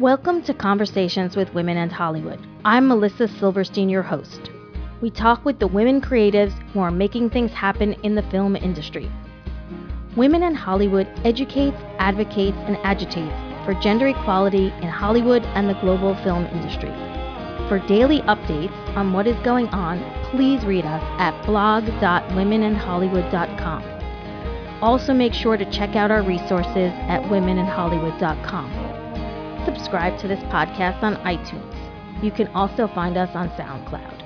Welcome to Conversations with Women and Hollywood. I'm Melissa Silverstein, your host. We talk with the women creatives who are making things happen in the film industry. Women in Hollywood educates, advocates, and agitates for gender equality in Hollywood and the global film industry. For daily updates on what is going on, please read us at blog.womeninhollywood.com. Also, make sure to check out our resources at womeninhollywood.com. Subscribe to this podcast on iTunes. You can also find us on SoundCloud.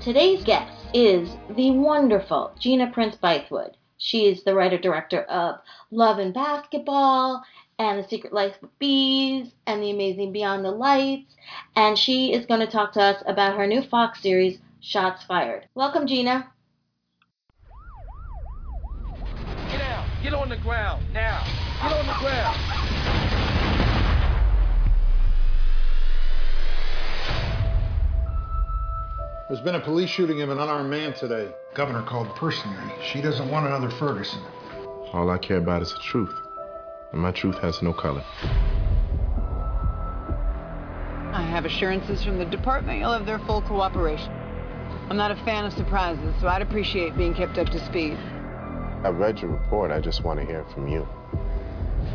Today's guest is the wonderful Gina Prince Bythewood. She is the writer director of Love and Basketball and The Secret Life of Bees and The Amazing Beyond the Lights. And she is going to talk to us about her new Fox series, Shots Fired. Welcome, Gina. Get down. Get on the ground. Now. Get on the ground. There's been a police shooting of an unarmed man today. Governor called personally. She doesn't want another Ferguson. All I care about is the truth. And my truth has no color. I have assurances from the department you'll have their full cooperation. I'm not a fan of surprises, so I'd appreciate being kept up to speed. I've read your report. I just want to hear from you.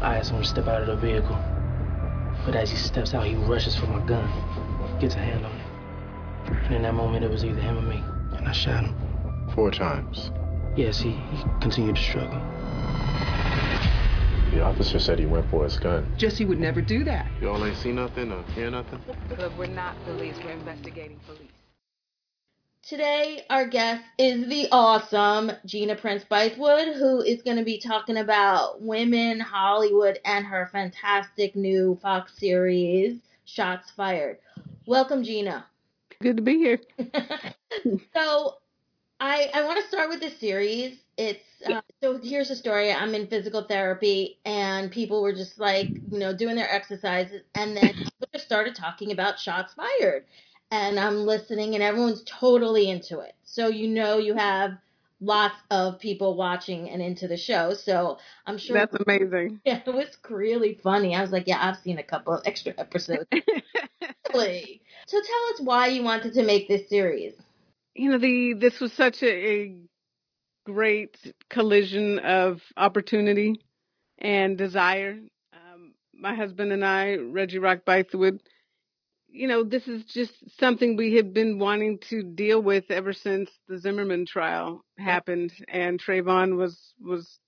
I asked him to step out of the vehicle. But as he steps out, he rushes for my gun, gets a hand on it. And in that moment, it was either him or me. And I shot him. Four times. Yes, he, he continued to struggle. The officer said he went for his gun. Jesse would never do that. Y'all ain't see nothing or hear nothing? But we're not police, we're investigating police. Today, our guest is the awesome Gina Prince Bythewood, who is going to be talking about women, Hollywood, and her fantastic new Fox series, Shots Fired. Welcome, Gina. Good to be here. so, I I want to start with this series. It's uh, so here's the story. I'm in physical therapy, and people were just like, you know, doing their exercises, and then people just started talking about shots fired, and I'm listening, and everyone's totally into it. So you know, you have lots of people watching and into the show. So I'm sure That's amazing. yeah, it was really funny. I was like, yeah, I've seen a couple of extra episodes. Really. So tell us why you wanted to make this series. You know, the this was such a, a great collision of opportunity and desire. Um, my husband and I, Reggie Rock Bythewood, you know, this is just something we have been wanting to deal with ever since the Zimmerman trial happened and Trayvon was was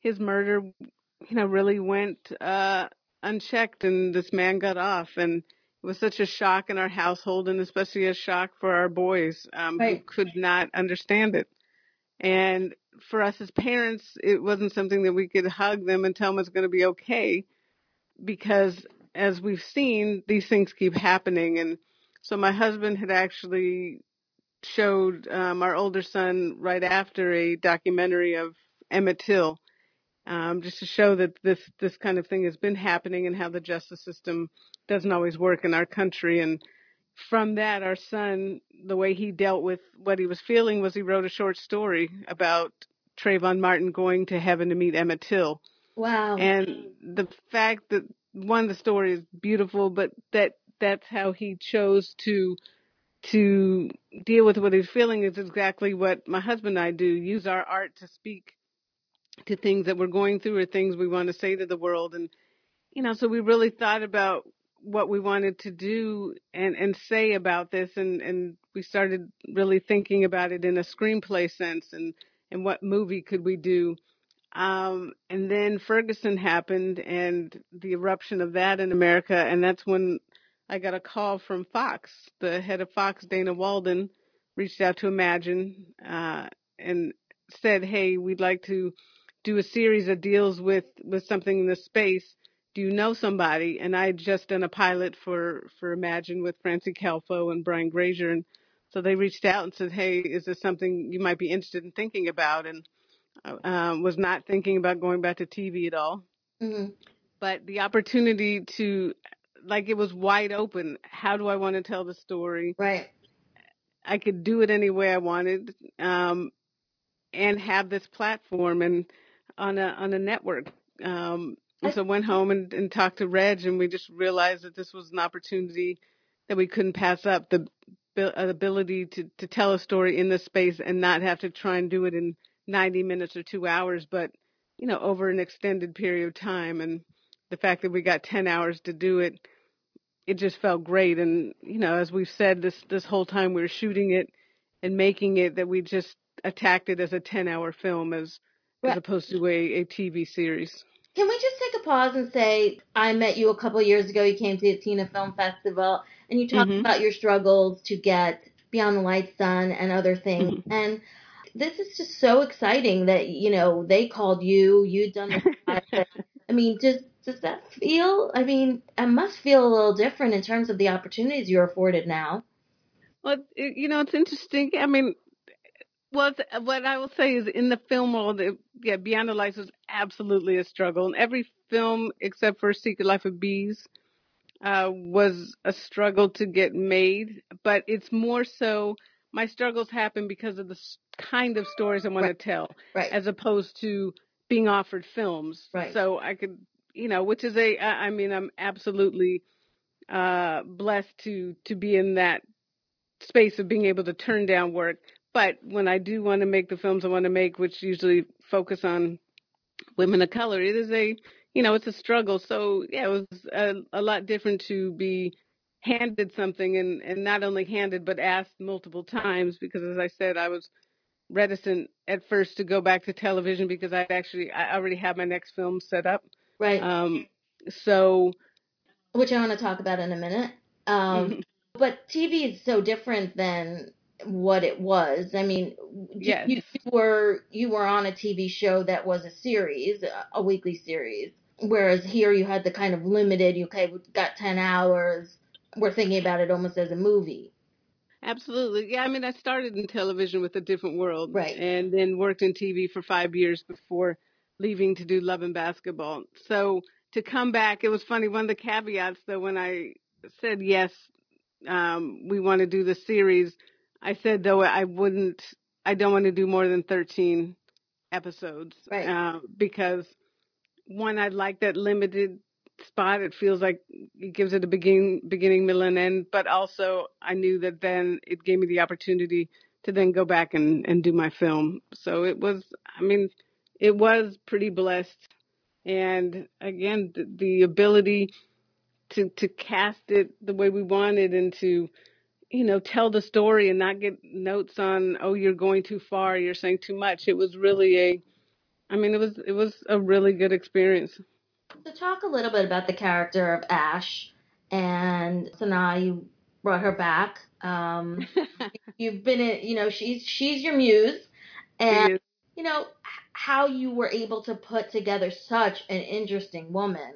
his murder, you know, really went uh, unchecked and this man got off and it was such a shock in our household and especially a shock for our boys um, who Right. could not understand it. And for us as parents, it wasn't something that we could hug them and tell them it's going to be okay because as we've seen, these things keep happening. And so my husband had actually showed um, our older son right after a documentary of Emmett Till, um, just to show that this this kind of thing has been happening and how the justice system doesn't always work in our country. And from that, our son, the way he dealt with what he was feeling was he wrote a short story about Trayvon Martin going to heaven to meet Emmett Till. Wow. And the fact that one, the story is beautiful, but that that's how he chose to to deal with what he's feeling is exactly what my husband and I do. Use our art to speak to things that we're going through or things we want to say to the world. And, you know, so we really thought about what we wanted to do and, and say about this. And, and we started really thinking about it in a screenplay sense and, and what movie could we do. Um, and then Ferguson happened and the eruption of that in America. And that's when I got a call from Fox. The head of Fox, Dana Walden, reached out to Imagine uh, and said, "Hey, we'd like to do a series that deals with with something in the space. Do you know somebody?" And I had just done a pilot for for Imagine with Francie Calfo and Brian Grazer, and so they reached out and said, "Hey, is this something you might be interested in thinking about?" And I um, was not thinking about going back to TV at all hmm but the opportunity to like it was wide open how do i want to tell the story Right. i could do it any way i wanted um, and have this platform and on a on a network um, And so went home and, and talked to Reg, and we just realized that this was an opportunity that we couldn't pass up. The ability to, to tell a story in this space and not have to try and do it in 90 minutes or two hours, but, you know, over an extended period of time. And the fact that we got 10 hours to do it, it just felt great. And, you know, as we've said this, this whole time we were shooting it and making it, that we just attacked it as a 10 hour film as, right. as opposed to a, a TV series. Can we just take a pause and say, I met you a couple years ago. You came to the Athena Film Festival and you talked mm-hmm. about your struggles to get Beyond the Lights done and other things. Mm-hmm. And this is just so exciting that, you know, they called you, you'd done the I mean, does does that feel? I mean, it must feel a little different in terms of the opportunities you're afforded now. Well, you know, it's interesting. I mean, well, what I will say is in the film world, it, yeah, Beyond the Lights was absolutely a struggle. And every film except for Secret Life of Bees uh, was a struggle to get made. But it's more so my struggles happen because of the kind of stories I want right. to tell, right. as opposed to being offered films. Right. So I could, you know, which is a, I mean, I'm absolutely uh, blessed to to be in that space of being able to turn down work but when I do want to make the films I want to make, which usually focus on women of color, it is a, you know, it's a struggle. So yeah, it was a, a lot different to be handed something and, and not only handed, but asked multiple times because as I said, I was reticent at first to go back to television because I actually, I already had my next film set up. Right. Um, so. Which I want to talk about in a minute. Um, but TV is so different than what it was. I mean, you, you, were you were on a TV show that was a series, a weekly series, whereas here you had the kind of limited. Okay, we got ten hours. We're thinking about it almost as a movie. Absolutely, yeah. I mean, I started in television with a different world, right, and then worked in TV for five years before leaving to do Love and Basketball. So to come back, it was funny. One of the caveats, though, when I said yes, um, we want to do the series I said though I wouldn't. I don't want to do more than thirteen episodes, right? Uh, because one, I like that limited spot. It feels like it gives it a beginning, beginning, middle, and end. But also, I knew that then it gave me the opportunity to then go back and and do my film. So it was. I mean, it was pretty blessed, and again, the, the ability to to cast it the way we wanted and to you know, tell the story and not get notes on, oh, you're going too far, you're saying too much. It was really a, I mean, it was it was a really good experience. So talk a little bit about the character of Ash, and so now you brought her back. Um, you've been in, you know, she's she's your muse, and you know how you were able to put together such an interesting woman.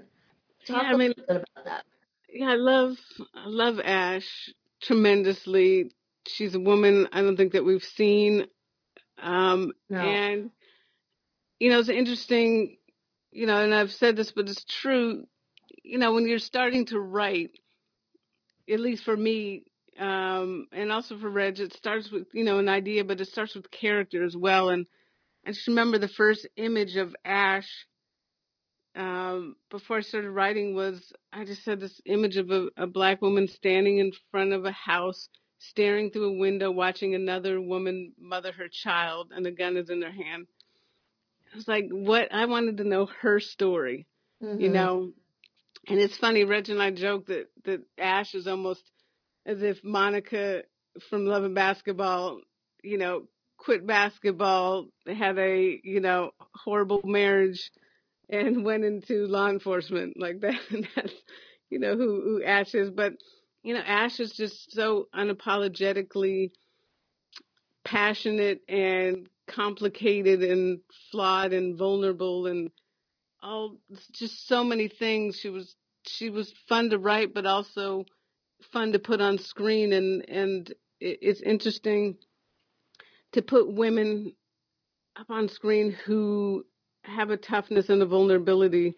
Talk yeah, I mean, a little bit about that. Yeah, I love I love Ash tremendously. She's a woman I don't think that we've seen. Um, no. And, you know, it's interesting, you know, and I've said this, but it's true. You know, when you're starting to write, at least for me, um, and also for Reg, it starts with, you know, an idea, but it starts with character as well. And I just remember the first image of Ash um, before I started writing was I just had this image of a, a black woman standing in front of a house, staring through a window, watching another woman mother her child, and a gun is in her hand. I was like, what? I wanted to know her story, mm-hmm. you know. And it's funny, Reg and I joke that that Ash is almost as if Monica from Love and Basketball, you know, quit basketball, had a you know horrible marriage and went into law enforcement like that. And that's you know who who Ash is, but you know Ash is just so unapologetically passionate and complicated and flawed and vulnerable and all just so many things. She was she was fun to write, but also fun to put on screen and and it's interesting to put women up on screen who have a toughness and a vulnerability.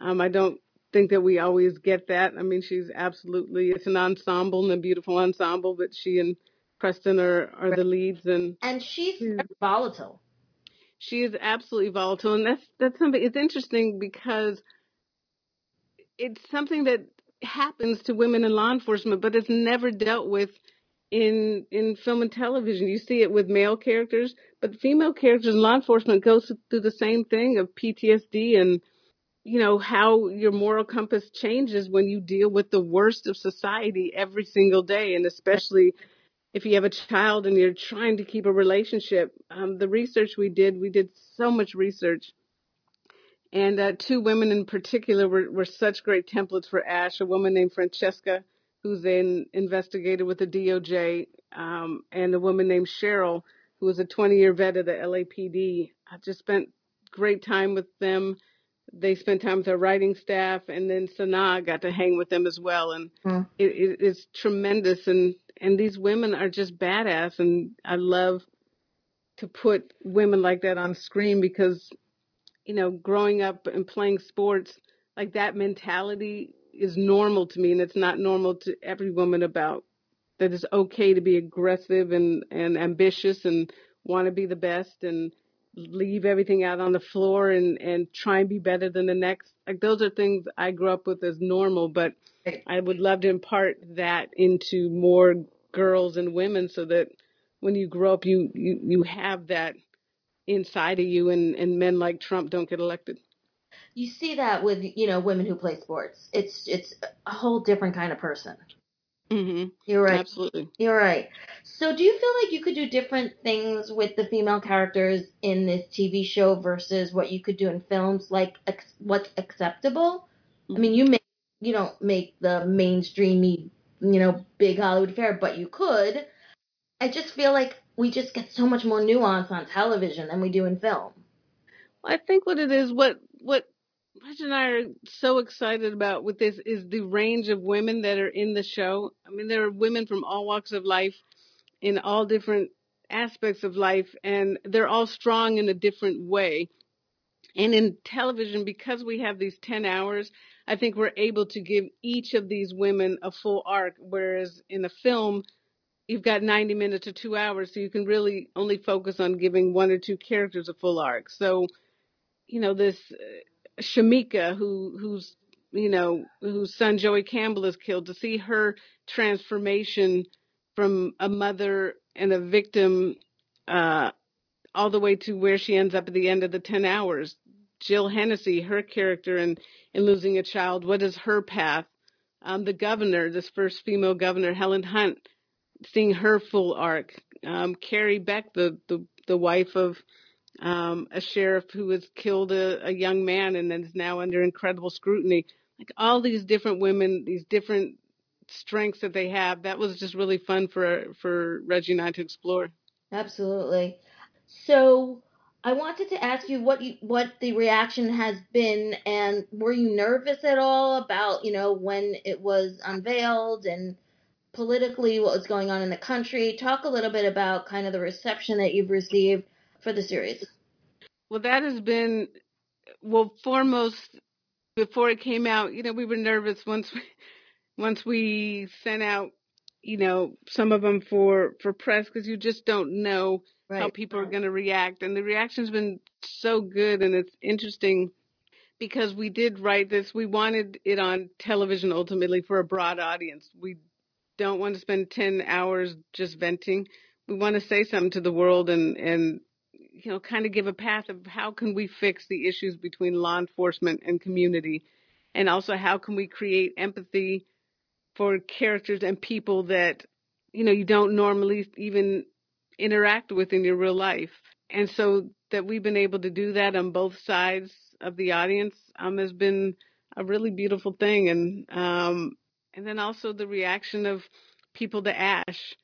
Um, I don't think that we always get that. I mean, she's absolutely, it's an ensemble and a beautiful ensemble, but she and Preston are, are the leads. And, and she's volatile. She is absolutely volatile. And that's, that's something, it's interesting because it's something that happens to women in law enforcement, but it's never dealt with in in film and television. You see it with male characters, but female characters in law enforcement goes through the same thing of PTSD and you know how your moral compass changes when you deal with the worst of society every single day, and especially if you have a child and you're trying to keep a relationship. Um, the research we did, we did so much research and uh, two women in particular were, were such great templates for Ash. A woman named Francesca, who's an investigated with the DOJ, um, and a woman named Cheryl, who was a 20 year vet of the LAPD. I just spent great time with them. They spent time with our writing staff, and then Sanaa got to hang with them as well. And Mm. it, it, it's tremendous. And, and these women are just badass. And I love to put women like that on screen because you know, growing up and playing sports, like that mentality is normal to me and it's not normal to every woman about that it's okay to be aggressive and, and ambitious and want to be the best and leave everything out on the floor and, and try and be better than the next. Like those are things I grew up with as normal, but I would love to impart that into more girls and women so that when you grow up you, you, you have that inside of you and, and men like Trump don't get elected. You see that with you know women who play sports. It's it's a whole different kind of person. hmm You're right. Absolutely. You're right. So, do you feel like you could do different things with the female characters in this TV show versus what you could do in films? Like, ex- what's acceptable? I mean, you make you don't make the mainstreamy, you know, big Hollywood fare, but you could. I just feel like we just get so much more nuance on television than we do in film. I think what it is, what what Reg and I are so excited about with this is the range of women that are in the show. I mean, there are women from all walks of life, in all different aspects of life, and they're all strong in a different way. And in television, because we have these 10 hours, I think we're able to give each of these women a full arc. Whereas in a film, you've got 90 minutes or two hours, so you can really only focus on giving one or two characters a full arc. So, you know, this uh, Shameeka, who, who's, you know, whose son Joey Campbell is killed, to see her transformation from a mother and a victim, uh, all the way to where she ends up at the end of the 10 hours. Jill Hennessy, her character in, in Losing a Child, what is her path? Um, the governor, this first female governor, Helen Hunt, seeing her full arc. Um, Carrie Beck, the, the, the wife of um, a sheriff who has killed a, a young man and is now under incredible scrutiny. Like all these different women, these different strengths that they have. That was just really fun for for Reggie and I to explore. Absolutely. So, I wanted to ask you what you what the reaction has been, and were you nervous at all about you know when it was unveiled and politically what was going on in the country? Talk a little bit about kind of the reception that you've received for the series. Well, that has been well foremost before it came out. You know, we were nervous once we once we sent out you know some of them for for press because you just don't know how people are going to react and the reaction's been so good and it's interesting because we did write this we wanted it on television ultimately for a broad audience we don't want to spend 10 hours just venting we want to say something to the world and and you know kind of give a path of how can we fix the issues between law enforcement and community? And also how can we create empathy for characters and people that you know you don't normally even interact with in your real life? And so that we've been able to do that on both sides of the audience um, has been a really beautiful thing. And um, and then also the reaction of people to ash.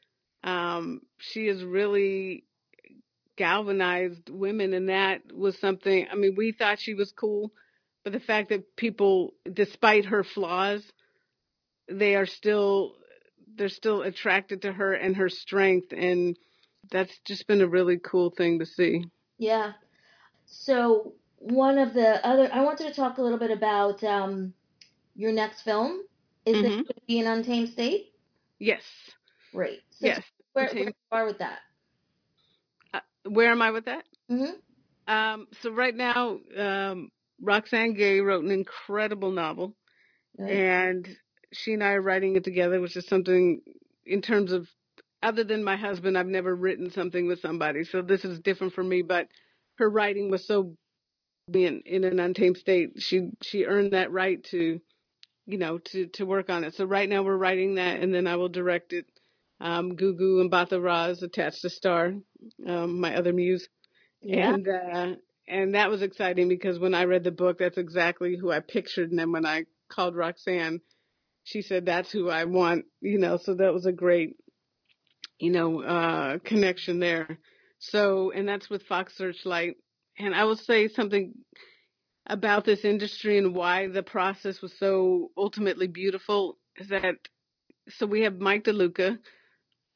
Um, she is really galvanized women and that was something i mean we thought she was cool but the fact that people despite her flaws they are still they're still attracted to her and her strength and that's just been a really cool thing to see Yeah. So one of the other, I wanted to talk a little bit about um, your next film. Is it Mhm. going to be an Untamed State? yes right So yes where, where Untamed. you are with that? Where am i with that hmm um so right now um roxane gay wrote an incredible novel Right. and she and I are writing it together, which is something in terms of other than my husband, I've never written something with somebody, so this is different for me. But her writing was so being in an untamed state, she she earned that right to you know to to work on it. So right now we're writing that, and then I will direct it. Um, Gugu Mbatha-Raw attached to star, um, my other muse, Yeah. and uh, and that was exciting because when I read the book, that's exactly who I pictured. And then when I called Roxane, she said that's who I want, you know. So that was a great, you know, uh, connection there. So and that's with Fox Searchlight. And I will say something about this industry and why the process was so ultimately beautiful is that so we have Mike DeLuca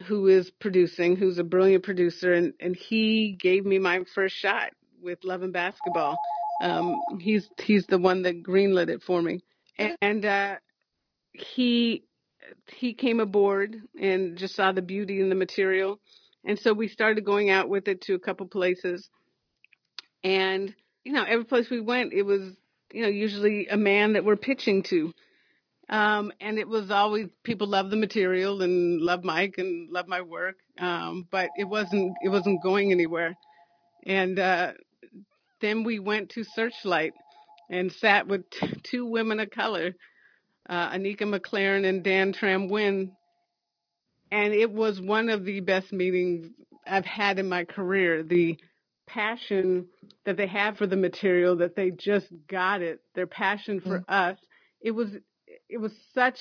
who is producing, who's a brilliant producer, and, and he gave me my first shot with Love and Basketball. Um, he's he's the one that greenlit it for me, and uh, he he came aboard and just saw the beauty in the material, and so we started going out with it to a couple places, and you know every place we went, it was you know usually a man that we're pitching to, um, and it was always people love the material and love Mike and love my work. Um, but it wasn't it wasn't going anywhere. And uh, then we went to Searchlight and sat with t- two women of color, uh, Anika McLaren and DanTram Nguyen, and it was one of the best meetings I've had in my career. The passion that they have for the material, that they just got it, their passion for Mm. us. It was it was such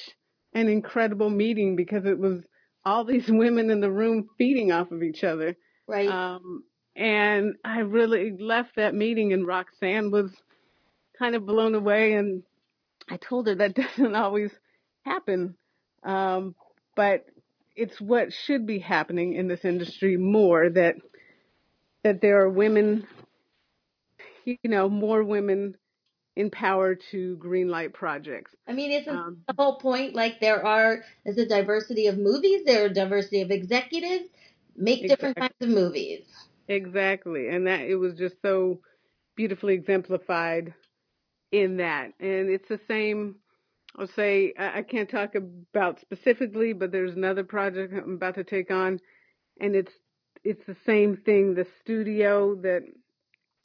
an incredible meeting because it was all these women in the room feeding off of each other. Right. Um, and I really left that meeting, and Roxane was kind of blown away. And I told her that doesn't always happen. Um, but it's what should be happening in this industry more that that there are women, you know, more women in power to green light projects. I mean, isn't Um, the whole point like there are there's a diversity of movies, there are diversity of executives, make different kinds of movies. exactly, and that it was just so beautifully exemplified in that, and it's the same. I'll say I I can't talk about specifically, but there's another project I'm about to take on, and it's it's the same thing. The studio that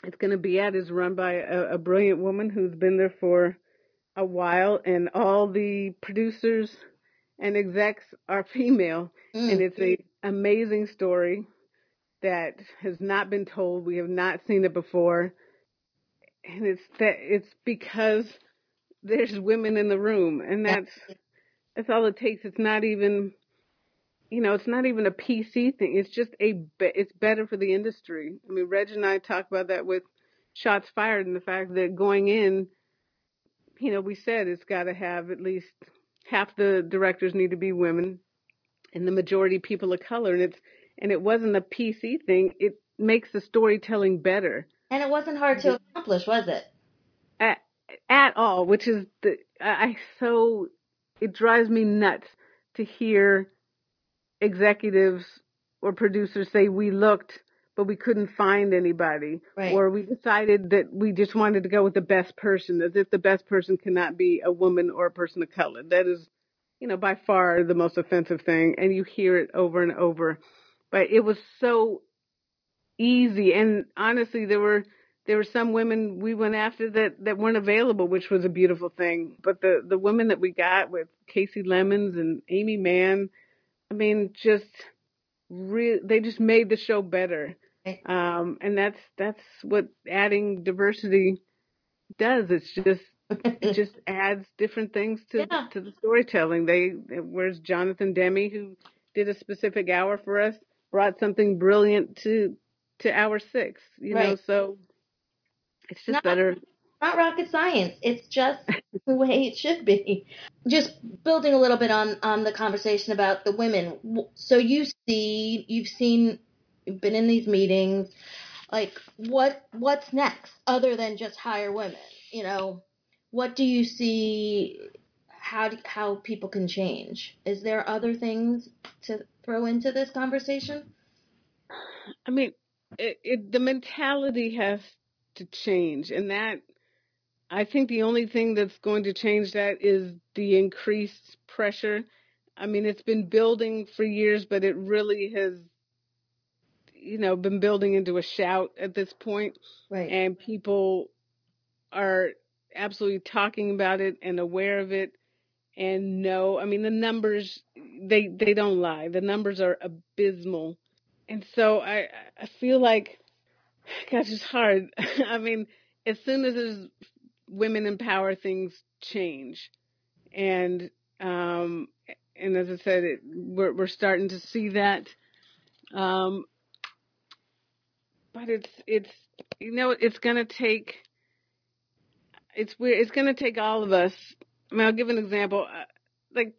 it's going to be at is run by a, a brilliant woman who's been there for a while, and all the producers and execs are female, and Mm. it's a amazing story that has not been told. We have not seen it before, and it's that it's because there's women in the room, and that's that's all it takes. It's not even you know, it's not even a PC thing. It's just a be- it's better for the industry. I mean, Reg and I talked about that with shots fired and the fact that going in, you know, we said it's got to have at least half the directors need to be women and the majority people of color and it's and it wasn't a PC thing. It makes the storytelling better And it wasn't hard to accomplish, was it? at, at all, which is the I I so it drives me nuts to hear executives or producers say we looked but we couldn't find anybody Right. or we decided that we just wanted to go with the best person as if the best person cannot be a woman or a person of color. That is you know by far the most offensive thing and you hear it over and over. But it was so easy and honestly there were there were some women we went after that that weren't available which was a beautiful thing. But the the women that we got with Kasi Lemmons and Amy Mann I mean just re- they just made the show better. Um and that's that's what adding diversity does. It's just it just adds different things to Yeah. to the storytelling. They where's Jonathan Demme who did a specific hour for us brought something brilliant to to hour 6 you know so it's just Not better not rocket science. It's just the way it should be. Just building a little bit on on the conversation about the women. So you see, you've seen, you've been in these meetings. Like, what what's next other than just hire women? You know, what do you see? How do, how people can change? Is there other things to throw into this conversation? I mean it, it the mentality has to change and that I think the only thing that's going to change that is the increased pressure. I mean, it's been building for years, but it really has, you know, been building into a shout at this point, Right. and people are absolutely talking about it and aware of it and know. I mean, the numbers they they don't lie. The numbers are abysmal, and so I I feel like, gosh, it's hard. I mean, as soon as there's women in power, things change, and um and as I said, it, we're we're starting to see that. Um, but it's it's you know it's gonna take it's weird. It's gonna take all of us. I mean, I'll give an example. Uh, Like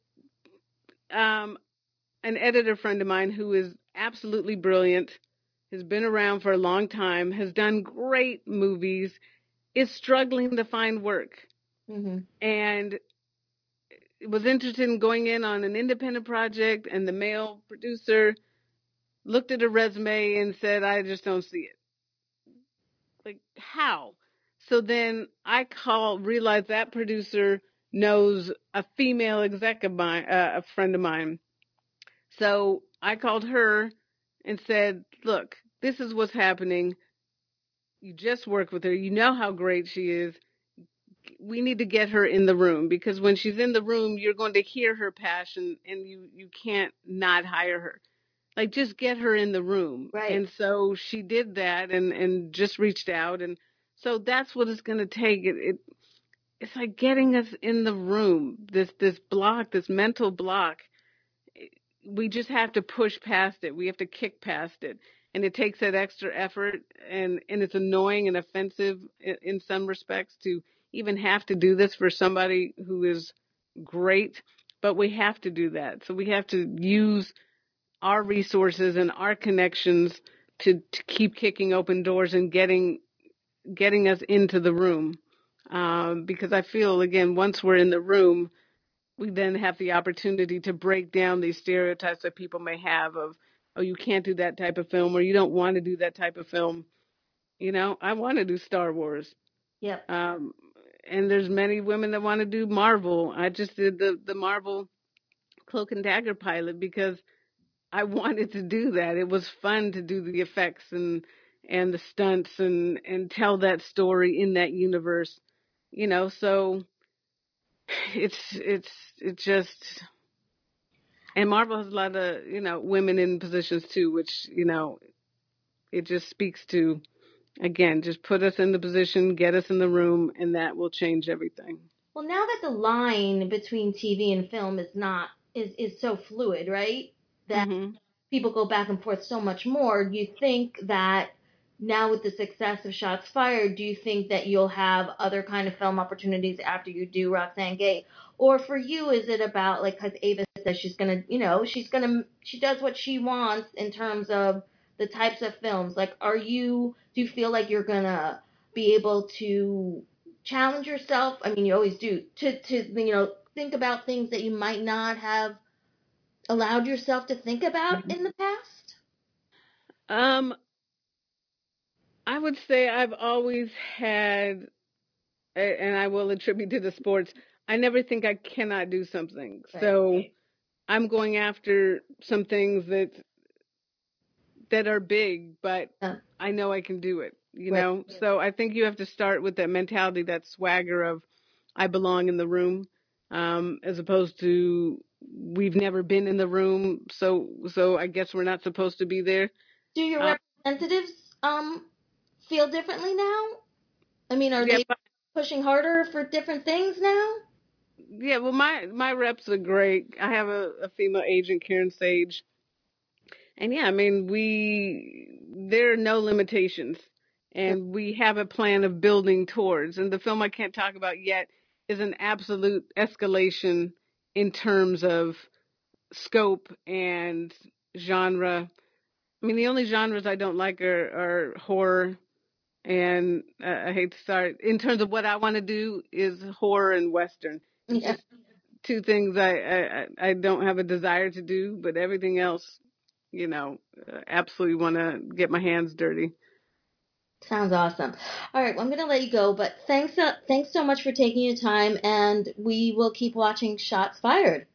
um, an editor friend of mine who is absolutely brilliant, has been around for a long time, has done great movies, is struggling to find work, Mm-hmm. and was interested in going in on an independent project. And the male producer looked at her resume and said, "I just don't see it." Like how? So then I call, realize that producer knows a female exec of mine, uh, a friend of mine. So I called her and said, look, this is what's happening. You just worked with her. You know how great she is. We need to get her in the room because when she's in the room, you're going to hear her passion and you, you can't not hire her. Like just get her in the room. Right. And so she did that and, and just reached out. And so that's what it's going to take. It, it, it's like getting us in the room, this, this block, this mental block we just have to push past it. We have to kick past it. And it takes that extra effort and, and it's annoying and offensive in, in some respects to even have to do this for somebody who is great, but we have to do that. So we have to use our resources and our connections to, to keep kicking open doors and getting, getting us into the room. Um, because I feel again, once we're in the room, we then have the opportunity to break down these stereotypes that people may have of, oh, you can't do that type of film or you don't want to do that type of film. You know, I want to do Star Wars. Yep. Um, and there's many women that want to do Marvel. I just did the, the Marvel Cloak and Dagger pilot because I wanted to do that. It was fun to do the effects and, and the stunts and, and tell that story in that universe, you know, so it's, it's, it just, And Marvel has a lot of, you know, women in positions too, which, you know, it just speaks to, again, just put us in the position, get us in the room, and that will change everything. Well, now that the line between TV and film is not is is so fluid, right? That hmm people go back and forth so much more. You think that now with the success of Shots Fired, do you think that you'll have other kind of film opportunities after you do Roxane Gay? Or for you, is it about like because Ava says she's gonna, you know, she's gonna she does what she wants in terms of the types of films. Like, are you? Do you feel like you're gonna be able to challenge yourself? I mean, you always do to to you know think about things that you might not have allowed yourself to think about in the past. Um, I would say I've always had, and I will attribute to the sports. I never think I cannot do something. Right. So I'm going after some things that that are big, but Yeah. I know I can do it, you Right. know? So I think you have to start with that mentality, that swagger of I belong in the room, um, as opposed to we've never been in the room, so so I guess we're not supposed to be there. Do your Uh, representatives um feel differently now? I mean, are yeah, they pushing harder for different things now? yeah, well my my reps are great. I have a, a female agent, Karen Sage. And yeah, I mean, we, there are no limitations and we have a plan of building towards. And the film I can't talk about yet is an absolute escalation in terms of scope and genre. I mean, the only genres I don't like are, are horror and uh, I hate to start in terms of what I want to do is horror and Western. It's Yeah. just two things I, I, I I don't have a desire to do, but everything else, you know, uh, absolutely want to get my hands dirty. Sounds awesome. All right, well, I'm going to let you go, but thanks so, thanks so much for taking your time, and we will keep watching Shots Fired.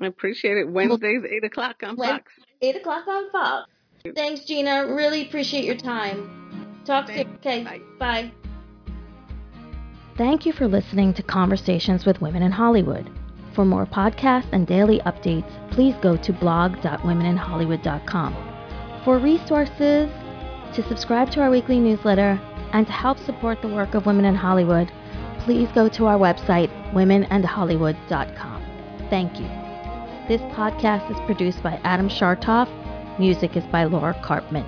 I appreciate it. Wednesdays, 8 o'clock on When- Fox. 8 o'clock on Fox. Thanks, Gina. Really appreciate your time. Talk soon. Thanks. Okay, Bye. bye. Thank you for listening to Conversations with Women in Hollywood. For more podcasts and daily updates, please go to blog.womeninhollywood.com. For resources, to subscribe to our weekly newsletter, and to help support the work of Women in Hollywood, please go to our website, womenandhollywood.com. Thank you. This podcast is produced by Adam Schartoff. Music is by Laura Karpman.